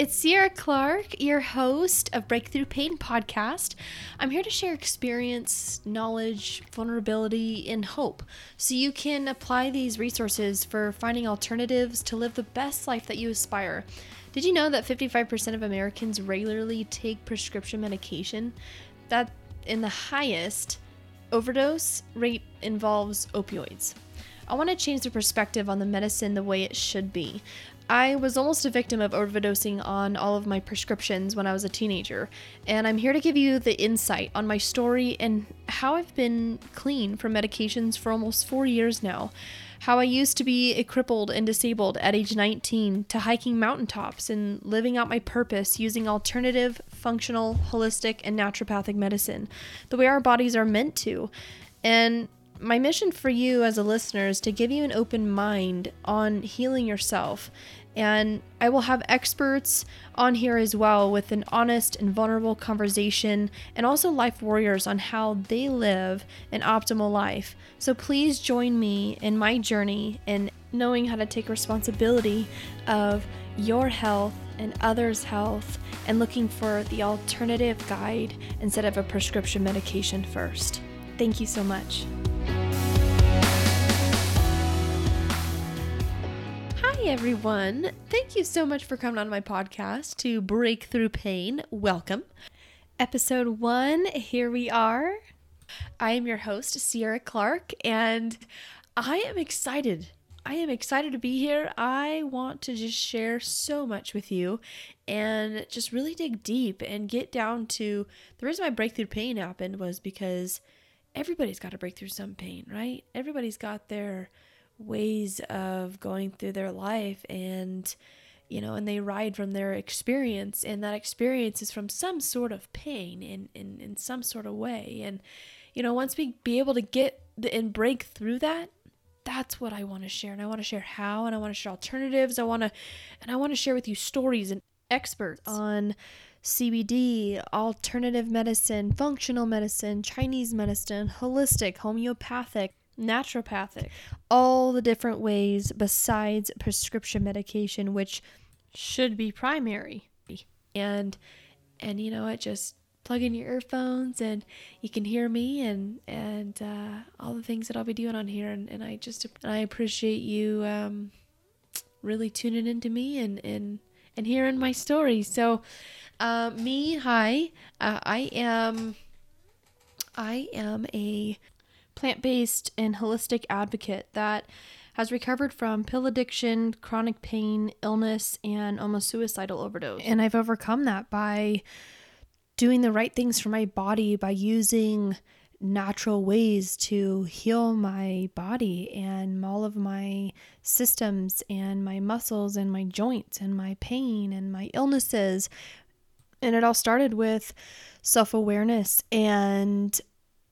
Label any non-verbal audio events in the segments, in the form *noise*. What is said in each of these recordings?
It's Sierra Clark, your host of Breakthrough Pain Podcast. I'm here to share experience, knowledge, vulnerability, and hope so you can apply these resources for finding alternatives to live the best life that you aspire. Did you know that 55% of Americans regularly take prescription medication? That in the highest overdose rate involves opioids. I want to change the perspective on the medicine the way it should be. I was almost a victim of overdosing on all of my prescriptions when I was a teenager, and I'm here to give you the insight on my story and how I've been clean from medications for almost four years now. How I used to be a crippled and disabled at age 19 to hiking mountaintops and living out my purpose using alternative, functional, holistic, and naturopathic medicine, the way our bodies are meant to. And my mission for you as a listener is to give you an open mind on healing yourself and I will have experts on here as well with an honest and vulnerable conversation, and also life warriors on how they live an optimal life. So please join me in my journey in knowing how to take responsibility of your health and others' health and looking for the alternative guide instead of a prescription medication first. Thank you so much. Hi, everyone. Thank you so much for coming on my podcast to Breakthrough Pain. Welcome. Episode one, here we are. I am your host, Sierra Clark, and I am excited. I am excited to be here. I want to just share so much with you and just really dig deep and get down to the reason my breakthrough pain happened was because everybody's got to break through some pain, right? Everybody's got their ways of going through their life and you know and they ride from their experience and that experience is from some sort of pain in in, in some sort of way. And you know once we be able to get the, and break through that that's what I want to share and I want to share how and I want to share alternatives. I want to and I want to share with you stories and experts on CBD, alternative medicine, functional medicine, Chinese medicine, holistic, homeopathic, naturopathic, all the different ways besides prescription medication, which should be primary. And and you know what, just plug in your earphones and you can hear me and and uh, all the things that I'll be doing on here. And, and I just and I appreciate you um, really tuning into me and and and hearing my story. So, uh, me, hi, uh, I am. I am a plant based and holistic advocate that has recovered from pill addiction, chronic pain, illness, and almost suicidal overdose. And I've overcome that by doing the right things for my body, by using natural ways to heal my body and all of my systems and my muscles and my joints and my pain and my illnesses. And it all started with self awareness and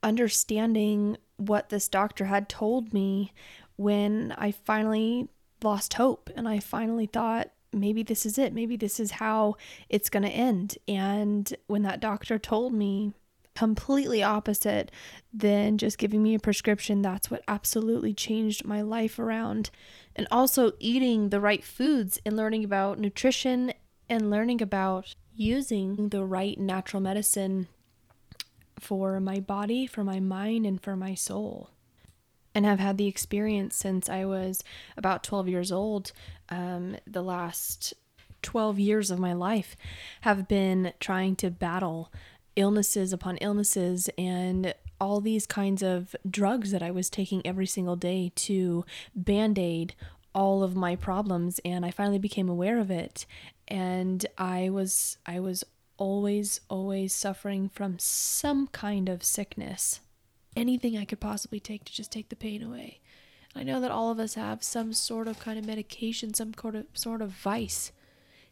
understanding what this doctor had told me when I finally lost hope and I finally thought maybe this is it. Maybe this is how it's going to end. And when that doctor told me completely opposite than just giving me a prescription that's what absolutely changed my life around. And also eating the right foods and learning about nutrition and learning about using the right natural medicine for my body, for my mind, and for my soul. And have had the experience since I was about 12 years old. Um, the last 12 years of my life have been trying to battle illnesses upon illnesses and all these kinds of drugs that I was taking every single day to band aid all of my problems and I finally became aware of it and I was I was always, always suffering from some kind of sickness. Anything I could possibly take to just take the pain away. I know that all of us have some sort of kind of medication, some sort of sort of vice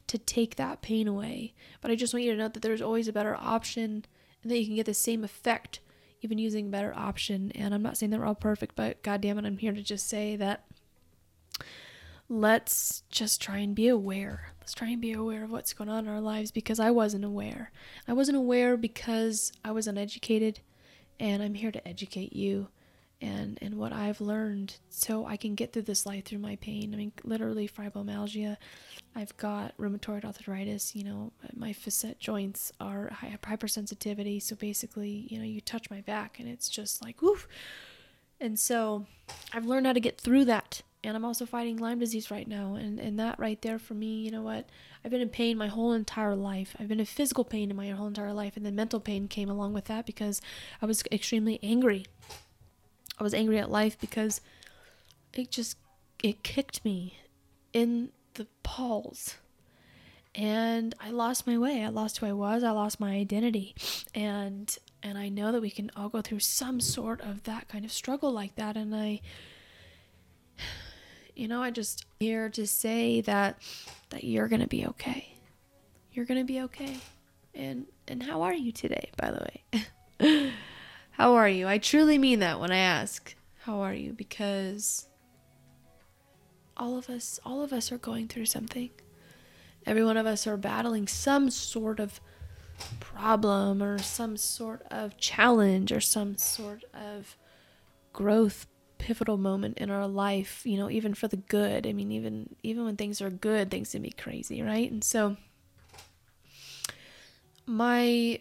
to take that pain away. But I just want you to know that there's always a better option and that you can get the same effect even using a better option. And I'm not saying that we're all perfect, but god damn it, I'm here to just say that let's just try and be aware. Let's try and be aware of what's going on in our lives because I wasn't aware. I wasn't aware because I was uneducated, and I'm here to educate you and and what I've learned so I can get through this life through my pain. I mean, literally fibromyalgia. I've got rheumatoid arthritis. You know, my facet joints are hypersensitivity. So basically, you know, you touch my back and it's just like woof. And so I've learned how to get through that. And I'm also fighting Lyme disease right now. And, and that right there for me, you know what? I've been in pain my whole entire life. I've been in physical pain in my whole entire life. And then mental pain came along with that because I was extremely angry I was angry at life because it just it kicked me in the balls. And I lost my way. I lost who I was. I lost my identity. And and I know that we can all go through some sort of that kind of struggle like that and I you know, I just here to say that that you're to be okay. You're to be okay. And and how are you today, by the way? *laughs* How are you? I truly mean that when I ask, how are you? Because all of us, all of us are going through something. Every one of us are battling some sort of problem or some sort of challenge or some sort of growth pivotal moment in our life, you know, even for the good. I mean, even even when things are good, things can be crazy, right? And so my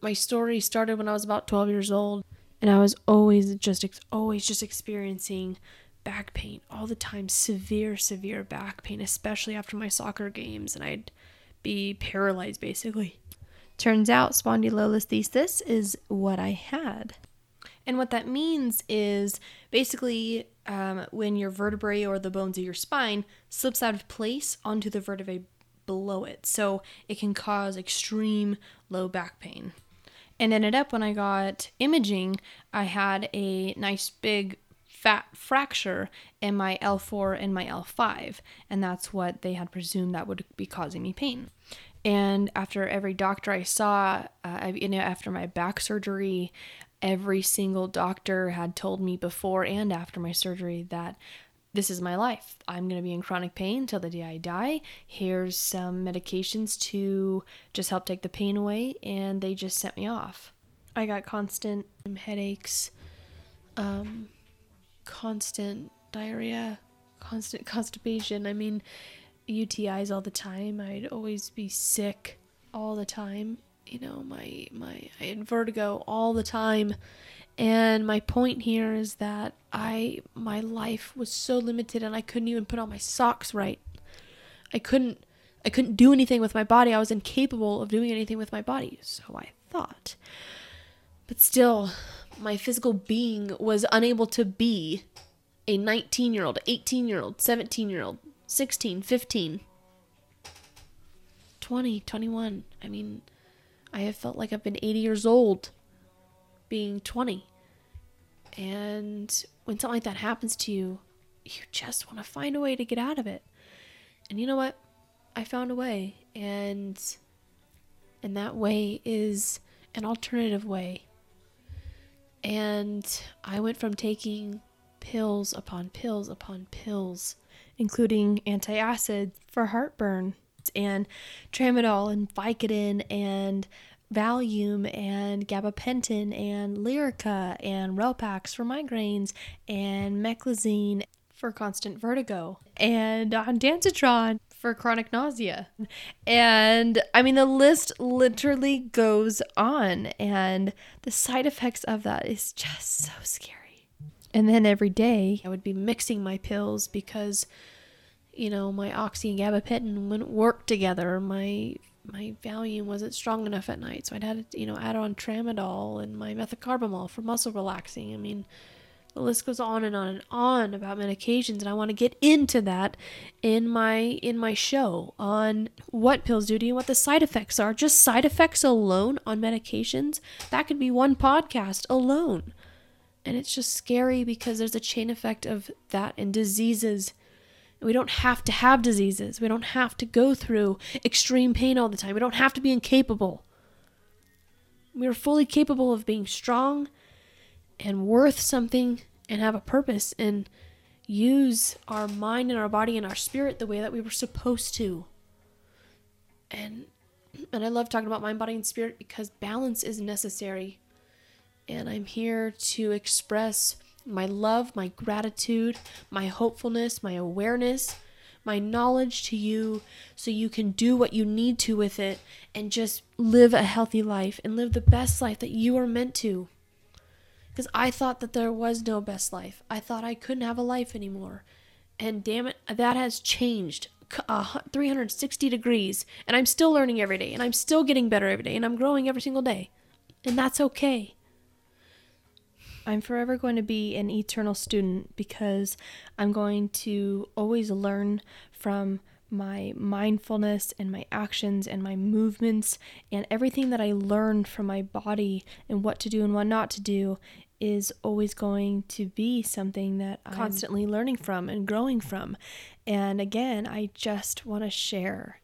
my story started when I was about 12 years old, and I was always just always just experiencing back pain all the time, severe severe back pain, especially after my soccer games, and I'd be paralyzed basically. Turns out spondylolisthesis is what I had. And what that means is basically um, when your vertebrae or the bones of your spine slips out of place onto the vertebrae below it. So it can cause extreme low back pain and ended up when I got imaging, I had a nice big fat fracture in my L4 and my L5, and that's what they had presumed that would be causing me pain. And after every doctor I saw, uh, you know, after my back surgery, every single doctor had told me before and after my surgery that this is my life. I'm going to be in chronic pain until the day I die. Here's some medications to just help take the pain away. And they just sent me off. I got constant headaches, um, constant diarrhea, constant *laughs* constipation. I mean, UTIs all the time. I'd always be sick all the time. You know, my my I had vertigo all the time and my point here is that I my life was so limited and I couldn't even put on my socks right. I couldn't I couldn't do anything with my body. I was incapable of doing anything with my body, so I thought. But still, my physical being was unable to be a 19 year old, 18 year old, 17 year old, 16, 15, 20, 21. I mean, I have felt like I've been 80 years old being 20. And when something like that happens to you, you just want to find a way to get out of it. And you know what? I found a way and and that way is an alternative way. And I went from taking pills upon pills upon pills, including antacid for heartburn and tramadol and Vicodin and Valium and gabapentin and Lyrica and Relpax for migraines and Meclizine for constant vertigo and ondansetron for chronic nausea. And I mean, the list literally goes on, and the side effects of that is just so scary. And then every day I would be mixing my pills because, you know, my oxy and gabapentin wouldn't work together. My my Valium wasn't strong enough at night, so I'd had to, you know, add on tramadol and my methocarbamol for muscle relaxing. I mean, the list goes on and on and on about medications, and I want to get into that in my in my show on what pills do to you what the side effects are. Just side effects alone on medications, that could be one podcast alone. And it's just scary because there's a chain effect of that and diseases we don't have to have diseases. We don't have to go through extreme pain all the time. We don't have to be incapable. We are fully capable of being strong and worth something and have a purpose and use our mind and our body and our spirit the way that we were supposed to. And and I love talking about mind, body, and spirit because balance is necessary. And I'm here to express my love, my gratitude, my hopefulness, my awareness, my knowledge to you so you can do what you need to with it and just live a healthy life and live the best life that you are meant to. Because I thought that there was no best life. I thought I couldn't have a life anymore. And damn it, that has changed uh, 360 degrees. And I'm still learning every day. And I'm still getting better every day. And I'm growing every single day. And that's okay. I'm forever going to be an eternal student because I'm going to always learn from my mindfulness and my actions and my movements and everything that I learn from my body and what to do and what not to do is always going to be something that I'm constantly learning from and growing from. And again, I just want to share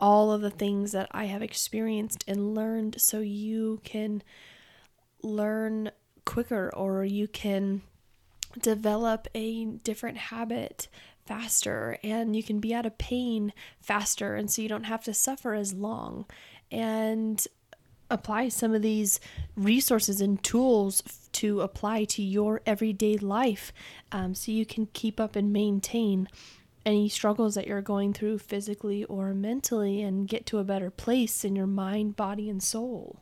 all of the things that I have experienced and learned so you can learn quicker or you can develop a different habit faster and you can be out of pain faster and so you don't have to suffer as long and apply some of these resources and tools to apply to your everyday life um, so you can keep up and maintain any struggles that you're going through physically or mentally and get to a better place in your mind, body, and soul.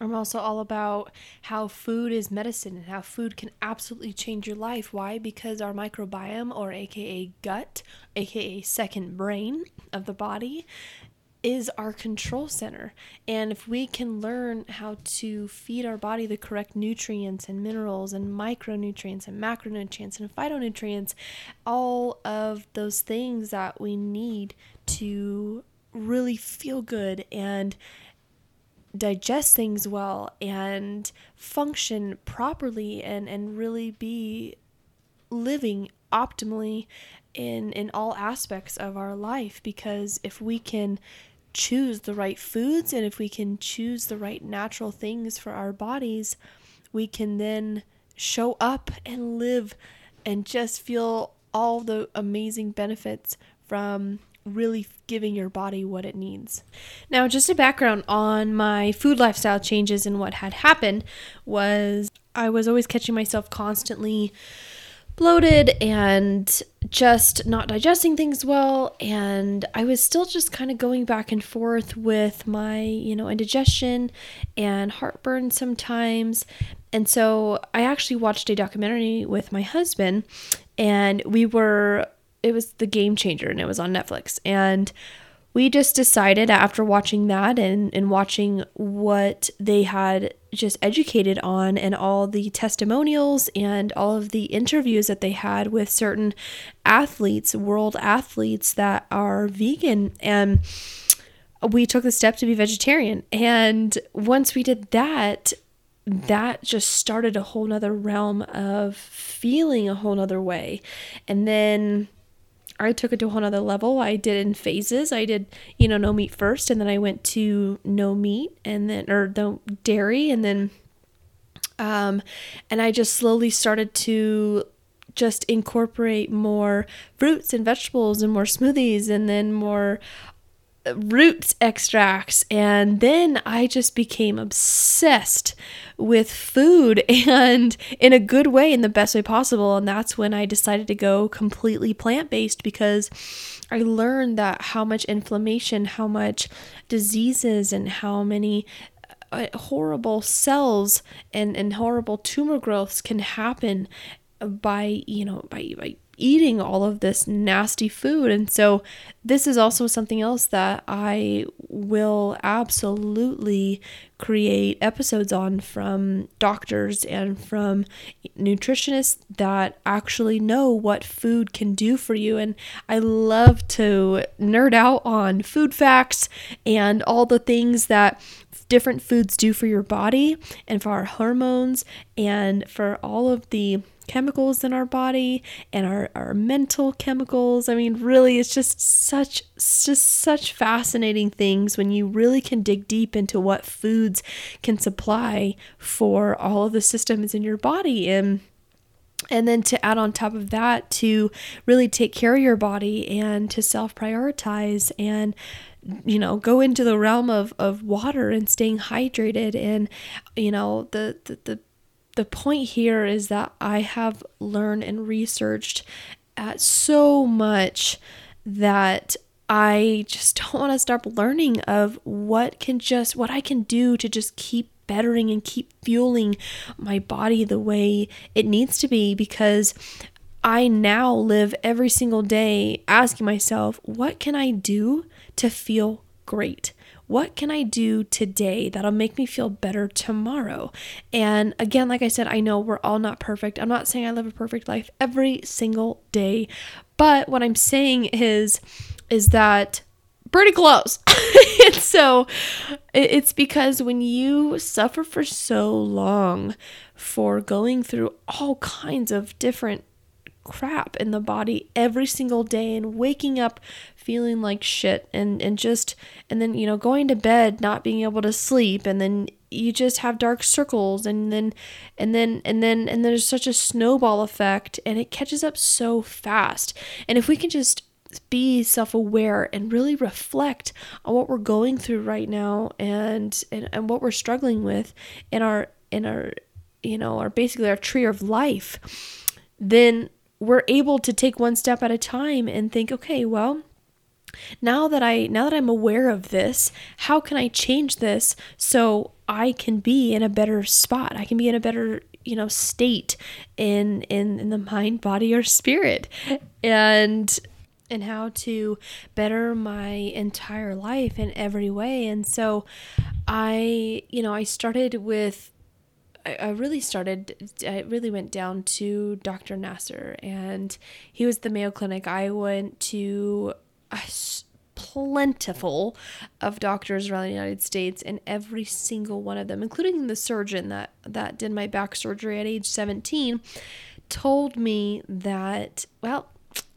I'm also all about how food is medicine and how food can absolutely change your life. Why? Because our microbiome, or AKA gut, AKA second brain of the body, is our control center. And if we can learn how to feed our body the correct nutrients and minerals and micronutrients and macronutrients and phytonutrients, all of those things that we need to really feel good and digest things well and function properly and, and really be living optimally in in all aspects of our life. Because if we can choose the right foods and if we can choose the right natural things for our bodies we can then show up and live and just feel all the amazing benefits from really giving your body what it needs. Now, just a background on my food lifestyle changes and what had happened was I was always catching myself constantly bloated and just not digesting things well and I was still just kind of going back and forth with my, you know, indigestion and heartburn sometimes. And so I actually watched a documentary with my husband and we were it was the game changer and it was on Netflix. And we just decided after watching that and, and watching what they had just educated on and all the testimonials and all of the interviews that they had with certain athletes, world athletes that are vegan. And we took the step to be vegetarian. And once we did that, that just started a whole nother realm of feeling a whole nother way. And then I took it to a whole nother level. I did in phases. I did, you know, no meat first, and then I went to no meat, and then or no dairy, and then, um, and I just slowly started to just incorporate more fruits and vegetables and more smoothies, and then more root extracts and then I just became obsessed with food *laughs* and in a good way in the best way possible and that's when I decided to go completely plant-based because I learned that how much inflammation, how much diseases and how many uh, horrible cells and and horrible tumor growths can happen by you know by by eating all of this nasty food. And so, this is also something else that I will absolutely create episodes on from doctors and from nutritionists that actually know what food can do for you. And I love to nerd out on food facts and all the things that different foods do for your body and for our hormones and for all of the chemicals in our body and our, our mental chemicals. I mean, really, it's just such just such fascinating things when you really can dig deep into what foods can supply for all of the systems in your body and and then to add on top of that to really take care of your body and to self prioritize and you know go into the realm of of water and staying hydrated and you know the the, the the point here is that I have learned and researched at so much that I just don't want to stop learning of what can just what I can do to just keep bettering and keep fueling my body the way it needs to be because I now live every single day asking myself, what can I do to feel great? What can I do today that'll make me feel better tomorrow? And again, like I said, I know we're all not perfect. I'm not saying I live a perfect life every single day, but what I'm saying is is that pretty close. *laughs* and so it's because when you suffer for so long for going through all kinds of different crap in the body every single day and waking up feeling like shit and and just and then you know going to bed not being able to sleep and then you just have dark circles and then and then and then and there's such a snowball effect and it catches up so fast. And if we can just be self-aware and really reflect on what we're going through right now and and, and what we're struggling with in our in our you know our basically our tree of life then we're able to take one step at a time and think okay well now that I now that I'm aware of this, how can I change this so I can be in a better spot? I can be in a better, you know, state in in in the mind, body or spirit. And and how to better my entire life in every way. And so I, you know, I started with I, really started, I really went down to Dr. Nasser, and he was the Mayo Clinic. I went to a plentiful of doctors around the United States, and every single one of them, including the surgeon that that did my back surgery at age 17, told me that well,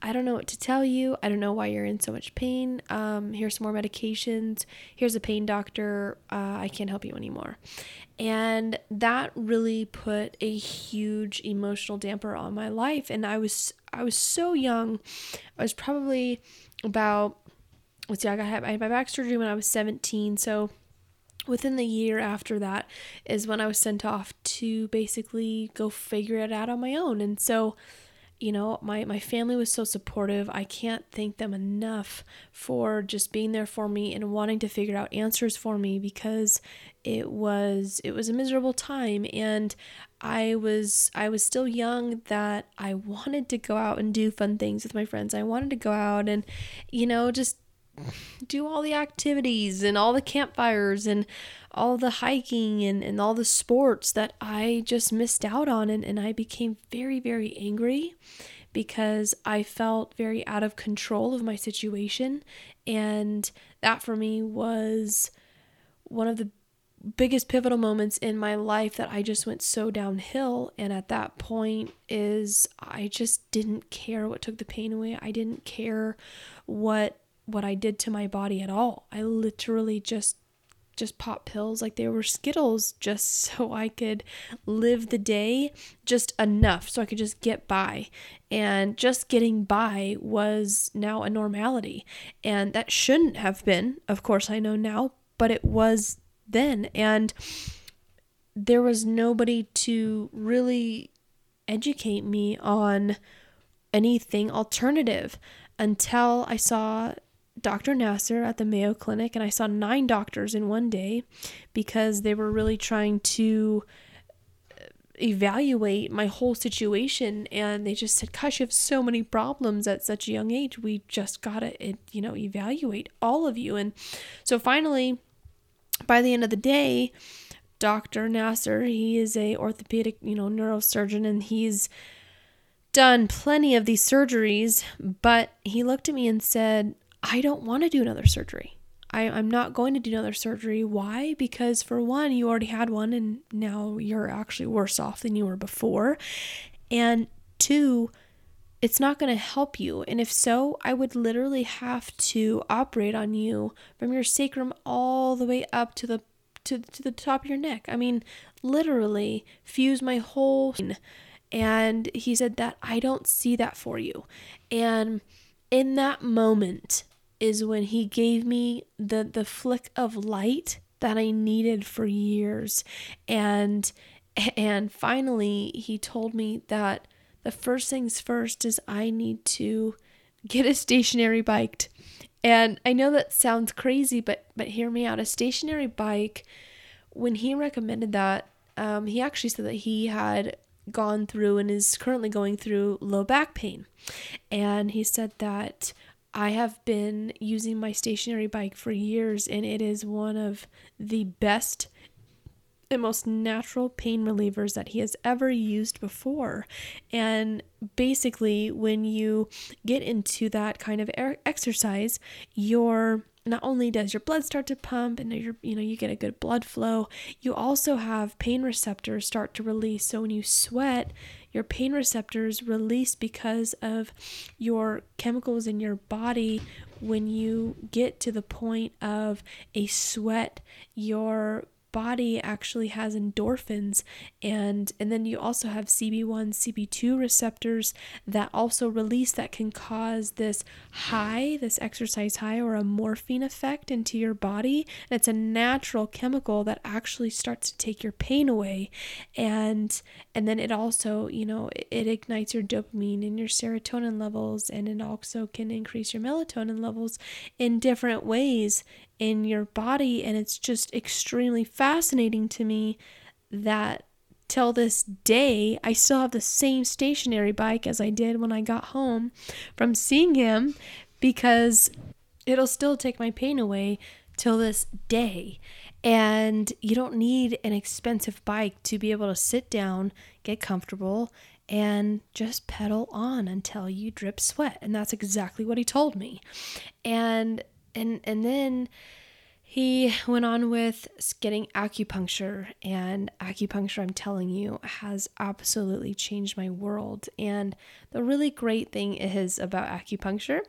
I don't know what to tell you. I don't know why you're in so much pain. Um, here's some more medications. Here's a pain doctor. Uh, I can't help you anymore. And that really put a huge emotional damper on my life. And I was I was so young. I was probably about let's see, I got I had my back surgery when I was 17. So within the year after that is when I was sent off to basically go figure it out on my own. And so you know my my family was so supportive. I can't thank them enough for just being there for me and wanting to figure out answers for me because it was it was a miserable time. And i was i was still young that i wanted to go out and do fun things with my friends. I wanted to go out and you know just do all the activities and all the campfires and all the hiking and, and all the sports that I just missed out on. And, and I became very, very angry because I felt very out of control of my situation. And that for me was one of the biggest pivotal moments in my life that I just went so downhill and at that point is I just didn't care what took the pain away. I didn't care what what I did to my body at all. I literally just just pop pills like they were Skittles just *laughs* so I could live the day just enough so I could just get by. And just getting by was now a normality. And that shouldn't have been, of course, I know now, but it was then. And there was nobody to really educate me on anything alternative until I saw Dr. Nasser at the Mayo Clinic, and I saw nine doctors in one day because they were really trying to uh, evaluate my whole situation and they just said gosh you have so many problems at such a young age we just gotta you know evaluate all of you and so finally by the end of the day dr nasser he is a orthopedic you know neurosurgeon and he's done plenty of these surgeries but he looked at me and said I don't want to do another surgery. I, I'm not going to do another surgery. Why? Because, for one, you already had one and now you're actually worse off than you were before. And two, it's not going to help you. And if so, I would literally have to operate on you from your sacrum all the way up to the to, to the top of your neck. I mean, literally fuse my whole and he said that I don't see that for you. And in that moment is when he gave me the the flick of light that I needed for years and And finally, he told me that the first things first is I need to get a stationary bike. And I know that sounds crazy, but but hear me out. A stationary bike, when he recommended that, um, he actually said that he had gone through and is currently going through low back pain. And he said that I have been using my stationary bike for years and it is one of the best and most natural pain relievers that he has ever used before. And basically, when you get into that kind of exercise, your not only does your blood start to pump and you you know you get a good blood flow, you also have pain receptors start to release. So when you sweat, your pain receptors release because of your chemicals in your body when you get to the point of a sweat your body actually has endorphins and and then you also have CB1 CB2 receptors that also release that can cause this high this exercise high or a morphine effect into your body. And it's a natural chemical that actually starts to take your pain away. And and then it also you know it ignites your dopamine and your serotonin levels and it also can increase your melatonin levels in different ways in your body. And it's just extremely fascinating to me that till this day, I still have the same stationary bike as I did when I got home from seeing him because it'll still take my pain away till this day. And you don't need an expensive bike to be able to sit down, get comfortable, and just pedal on until you drip sweat. And that's exactly what he told me. And and and then he went on with getting acupuncture and acupuncture i'm telling you has absolutely changed my world. And the really great thing is about acupuncture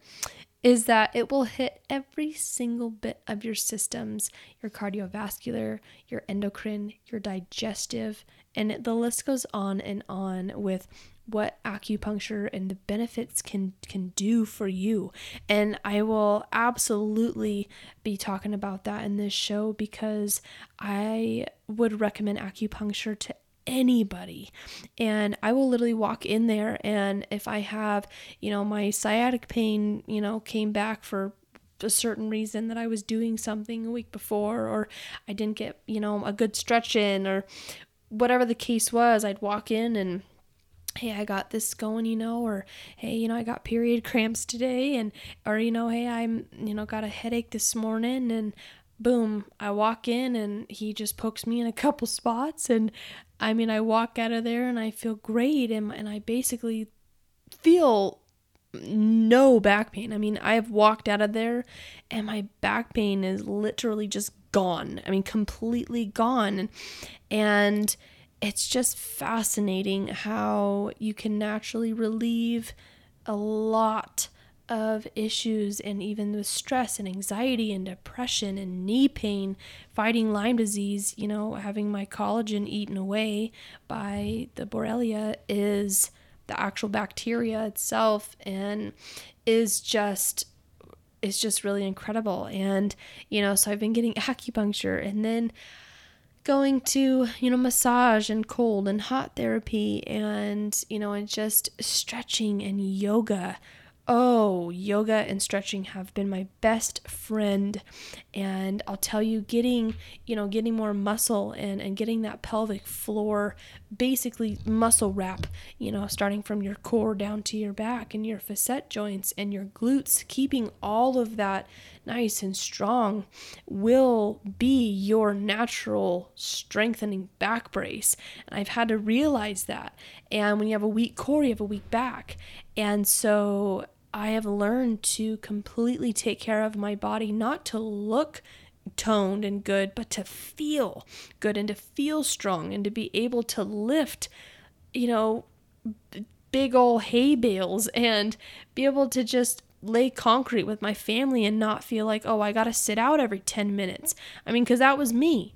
is that it will hit every single bit of your systems your cardiovascular, your endocrine, your digestive, and the list goes on and on with what acupuncture and the benefits can can do for you. And I will absolutely be talking about that in this show because I would recommend acupuncture to anybody. And I will literally walk in there and if I have, you know, my sciatic pain, you know, came back for a certain reason that I was doing something a week before or I didn't get, you know, a good stretch in or whatever the case was, I'd walk in and hey i got this going you know or hey you know i got period cramps today and or you know hey i'm you know got a headache this morning and boom i walk in and he just pokes me in a *laughs* couple spots and i mean i walk out of there and i feel great and, and i basically feel no back pain. I mean i've walked out of there and my back pain is literally just gone. I mean completely gone. And, and it's just fascinating how you can naturally relieve a lot of issues and even with stress and anxiety and depression and knee pain, fighting Lyme disease, you know, having my collagen eaten away by the Borrelia is the actual bacteria itself and is just is just really incredible. And you know so I've been getting *laughs* acupuncture and then going to, you know, massage and cold and hot therapy and, you know, and just stretching and yoga Oh, yoga and stretching have been my best friend. And I'll tell you, getting, you know, getting more muscle and, and getting that pelvic floor, basically muscle wrap, you know, starting from your core down to your back and your facet joints and your glutes, keeping all of that nice and strong will be your natural strengthening back brace. And I've had to realize that. And when you have a weak core, you have a weak back. And so I have learned to completely take care of my body, not to look toned and good, but to feel good and to feel strong and to be able to lift, you know, big old hay bales and be able to just lay concrete with my family and not feel like, oh, I got to sit out every 10 minutes. I mean, because that was me.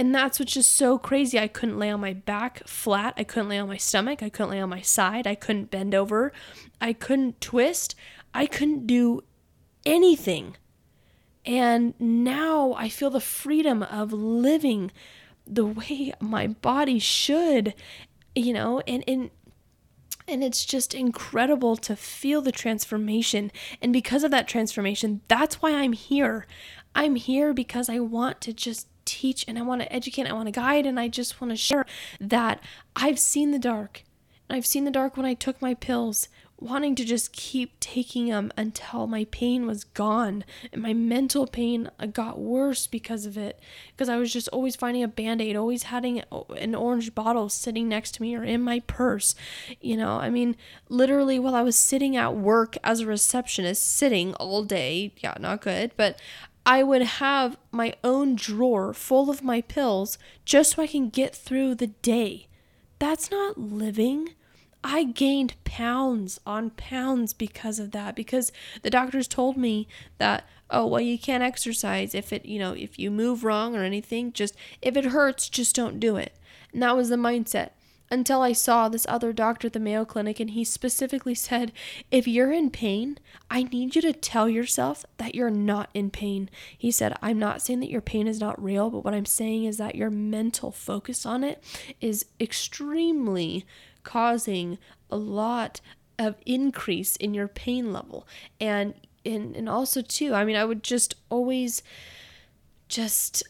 And that's what's just so crazy. I couldn't lay on my back flat. I couldn't lay on my stomach. I couldn't lay on my side. I couldn't bend over. I couldn't twist. I couldn't do anything. And now I feel the freedom of living the way my body should, you know, and and and it's just incredible to feel the transformation. And because of that transformation, that's why I'm here. I'm here because I want to just teach and I want to educate, I want to guide, and I just want to share that I've seen the dark. I've seen the dark when I took my pills, wanting to just keep taking them until my pain was gone. And my mental pain uh, got worse because of it. Because I was just always finding a band aid, always having an orange bottle sitting next to me or in my purse. You know, I mean, literally while I was sitting at work as a receptionist, sitting all day, yeah, not good, but I would have my own drawer full of my pills just so I can get through the day. That's not living. I gained pounds on pounds because of that because the doctors told me that oh well you can't exercise if it you know if you move wrong or anything just if it hurts just don't do it. And that was the mindset until I saw this other doctor at the Mayo Clinic, and he specifically said, If you're in pain, I need you to tell yourself that you're not in pain. He said, I'm not saying that your pain is not real, but what I'm saying is that your mental focus on it is extremely causing a lot of increase in your pain level. And and, and also too, I mean, I would just always just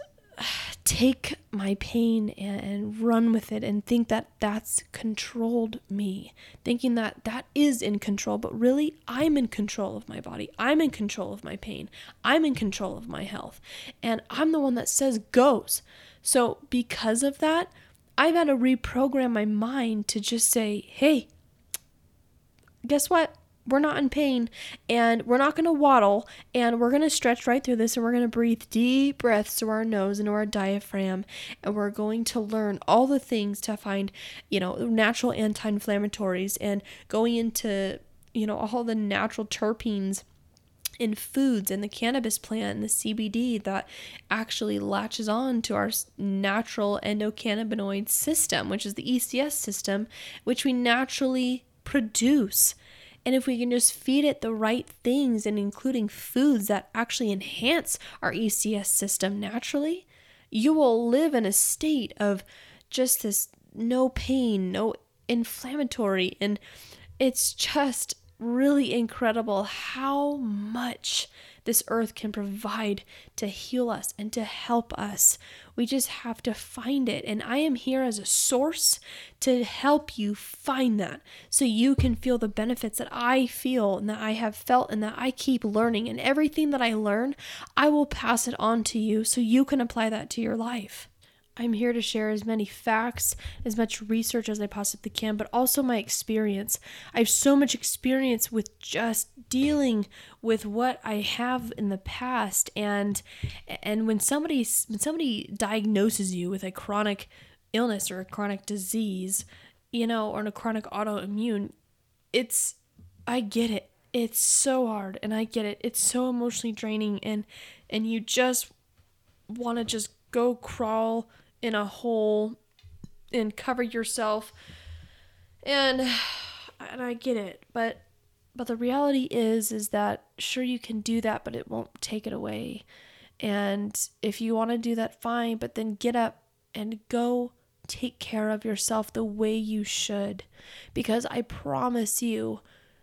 take my pain and run with it and think that that's controlled me, thinking that that is in control, but really I'm in control of my body. I'm in control of my pain. I'm in control of my health. And I'm the one that says goes. So, because of that, I've had to reprogram my mind to just say, hey, guess what? We're not in pain and we're not going to waddle and we're going to stretch right through this and we're going to breathe deep breaths through our nose into our diaphragm and we're going to learn all the things to find you know natural anti-inflammatories and going into you know all the natural terpenes in foods and the cannabis plant and the CBD that actually latches on to our natural endocannabinoid system, which is the ECS system, which we naturally produce. And if we can just feed it the right things and including foods that actually enhance our ECS system naturally, you will live in a state of just this no pain, no inflammatory. And it's just really incredible how much this earth can provide to heal us and to help us. We just have to find it. And I am here as a source to help you find that so you can feel the benefits that I feel and that I have felt and that I keep learning. And everything that I learn, I will pass it on to you so you can apply that to your life. I'm here to share as many facts, as much research as I possibly can, but also my experience. I have so much experience with just dealing with what I have in the past and and when somebody when somebody diagnoses you with a chronic illness or a chronic disease, you know, or a chronic autoimmune, it's I get it. It's so hard and I get it. It's so emotionally draining and and you just want to just go crawl in a hole and cover yourself. And and I get it but but the reality is is that sure you can do that but it won't take it away. And if you want to do that fine but then get up and go take care of yourself the way you should. Because I promise you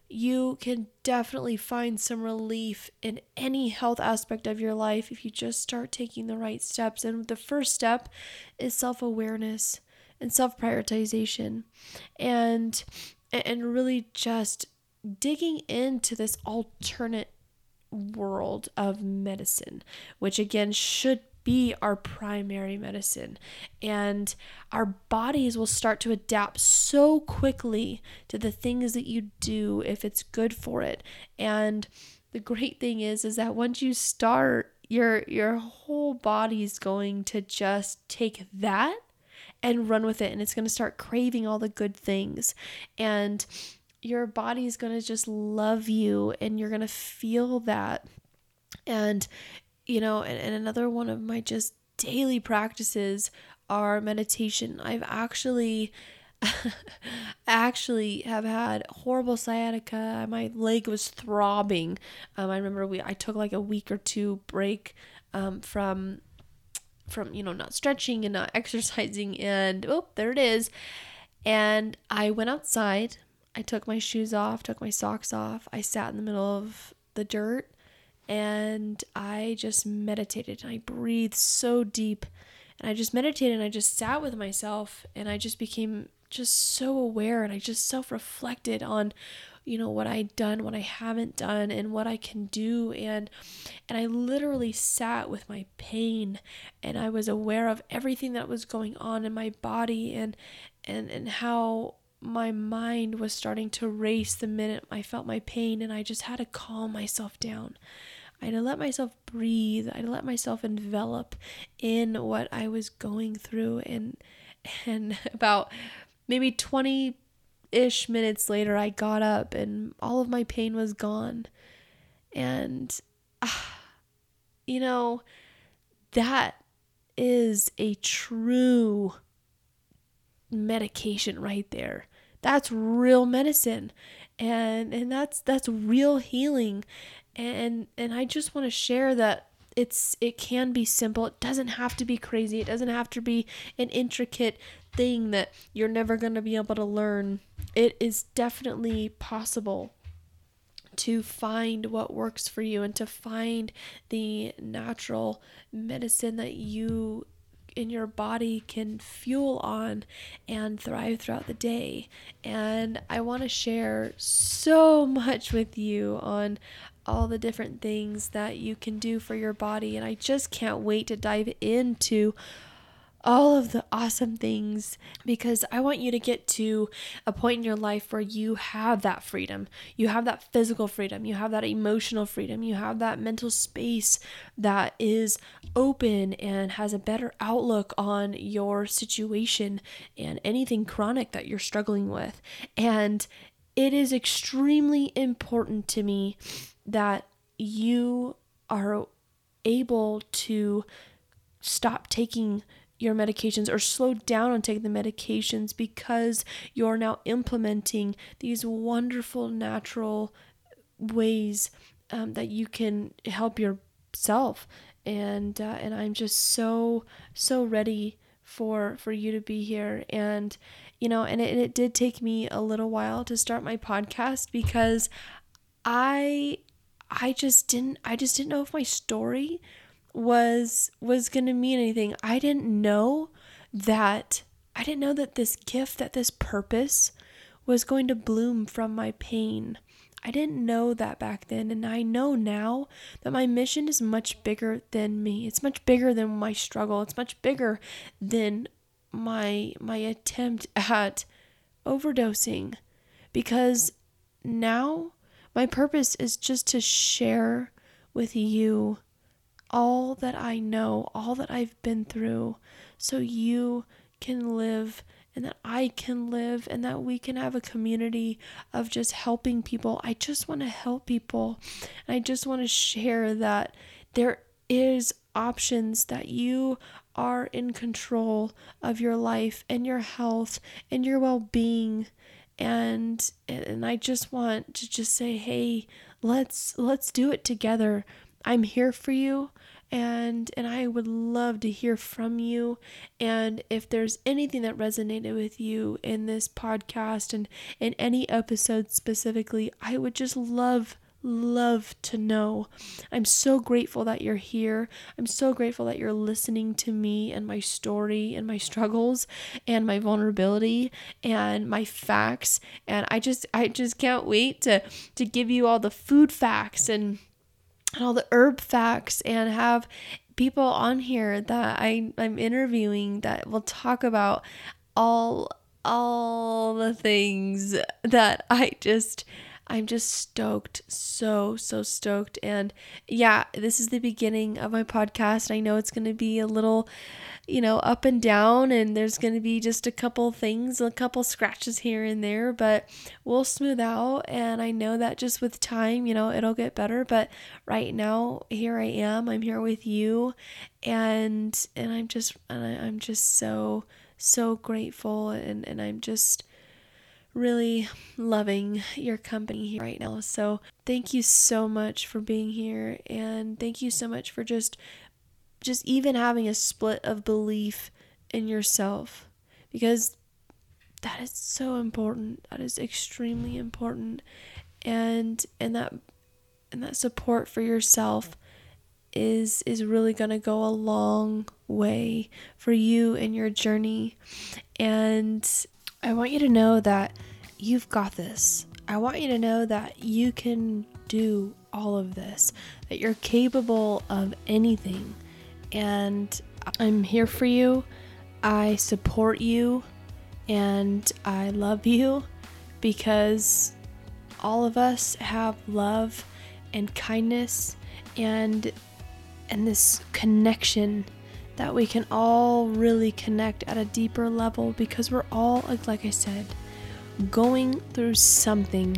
you can definitely find some relief in any health aspect of your life if you just start taking the right steps. And the first step is self awareness and self prioritization and and really just digging into this alternate world of medicine, which again should be our primary medicine. And our bodies will start to adapt so quickly to the things that you do if it's good for it. And the great thing is is that once you start your your whole body's going to just take that and run with it and it's going to start craving all the good things and your body's going to just love you and you're going to feel that and you know, and, and another one of my just daily practices are meditation. I've actually *laughs* actually have had horrible sciatica. My leg was throbbing. Um, I remember we I took like a week or two break um, from from, you know, not stretching and not *laughs* exercising and oh, there it is. And I went outside. I took my shoes off, took my socks off. I sat in the middle of the dirt and I just meditated. and I breathed so deep and I just meditated and I just sat with myself and I just became just so aware and I just self reflected on you know what I'd done, what I haven't done and what I can do and and I literally sat with my pain and I was aware of everything that was going on in my body and and and how my mind was starting to race the minute I felt my pain and I just had to calm myself down. I had to let myself breathe. I had to let myself envelop in what I was going through and and *laughs* about maybe 20 ish minutes later, I got up and all of my pain was gone. And, uh, *sighs* you know, that is a true medication right there. That's real medicine. And and that's that's real healing. And and I just want to share that it's it can be simple. It doesn't have to be crazy. It doesn't have to be an intricate thing that you're never going to be able to learn it is definitely possible to find what works for you and to find the natural medicine that you in your body can fuel on and thrive throughout the day. And I want to share so much with you on all the different things that you can do for your body. And I just can't wait to dive into all of the awesome things because I want you to get to a point in your life where you have that freedom. You have that physical freedom. You have that emotional freedom. You have that mental space that is open and has a better outlook on your situation and anything chronic that you're struggling with. And it is extremely important to me that you are able to stop taking your medications or slow down on taking the medications because you're now implementing these wonderful natural ways um, that you can help yourself. And uh, and I'm just so so ready for for you to be here. And you know and it, it did take me a little while to start my podcast because I I just didn't I just didn't know if my story was was going to mean anything. I didn't know that I didn't know that this gift, that this purpose was going to bloom from my pain. I didn't know that back then, and I know now that my mission is much bigger than me. It's much bigger than my struggle. It's much bigger than my my attempt at overdosing because now my purpose is just to share with you all that I know, all that I've been through, so you can live and that I can live and that we can have a community of just helping people. I just want to help people. And I just want to share that there is options that you are in control of your life and your health and your well-being and and I just want to just say hey let's let's do it together. I'm here for you and and I would love to hear from you. And if there's anything that resonated with you in this podcast and in any episode specifically I would just love love to know. I'm so grateful that you're here. I'm so grateful that you're listening to me and my story and my struggles and my vulnerability and my facts and I just I just can't wait to to give you all the food facts and and all the herb facts and have people on here that I, I'm interviewing that will talk about all all the things that I just I'm just stoked, so, so stoked. And yeah, this is the beginning of my podcast. I know it's going to be a little, you know, up and down, and there's going to be just a couple things, a couple scratches here and there, but we'll smooth out. And I know that just with time, you know, it'll get better. But right now, here I am. I'm here with you, and and I'm just, and I, I'm just so, so grateful, and and I'm just really loving your company here right now. So, thank you so much for being here and thank you so much for just just even having a split of belief in yourself because that is so important. That is extremely important. And and that and that support for yourself is is really going to go a long way for you and your journey. And I want you to know that you've got this. I want you to know that you can do all of this, that you're capable of anything. And I'm here for you. I support you and I love *laughs* you because all of us have love and kindness and and this connection that we can all really connect at a deeper level because we're all like I said going through something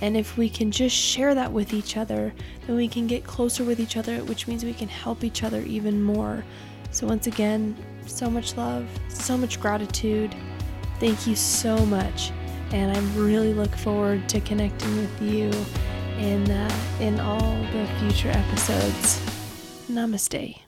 and if we can just share that with each other then we can get closer with each other which means we can help each other even more so once again so much love so much gratitude thank you so much and I really look forward to connecting with you in uh, in all the future episodes. Namaste.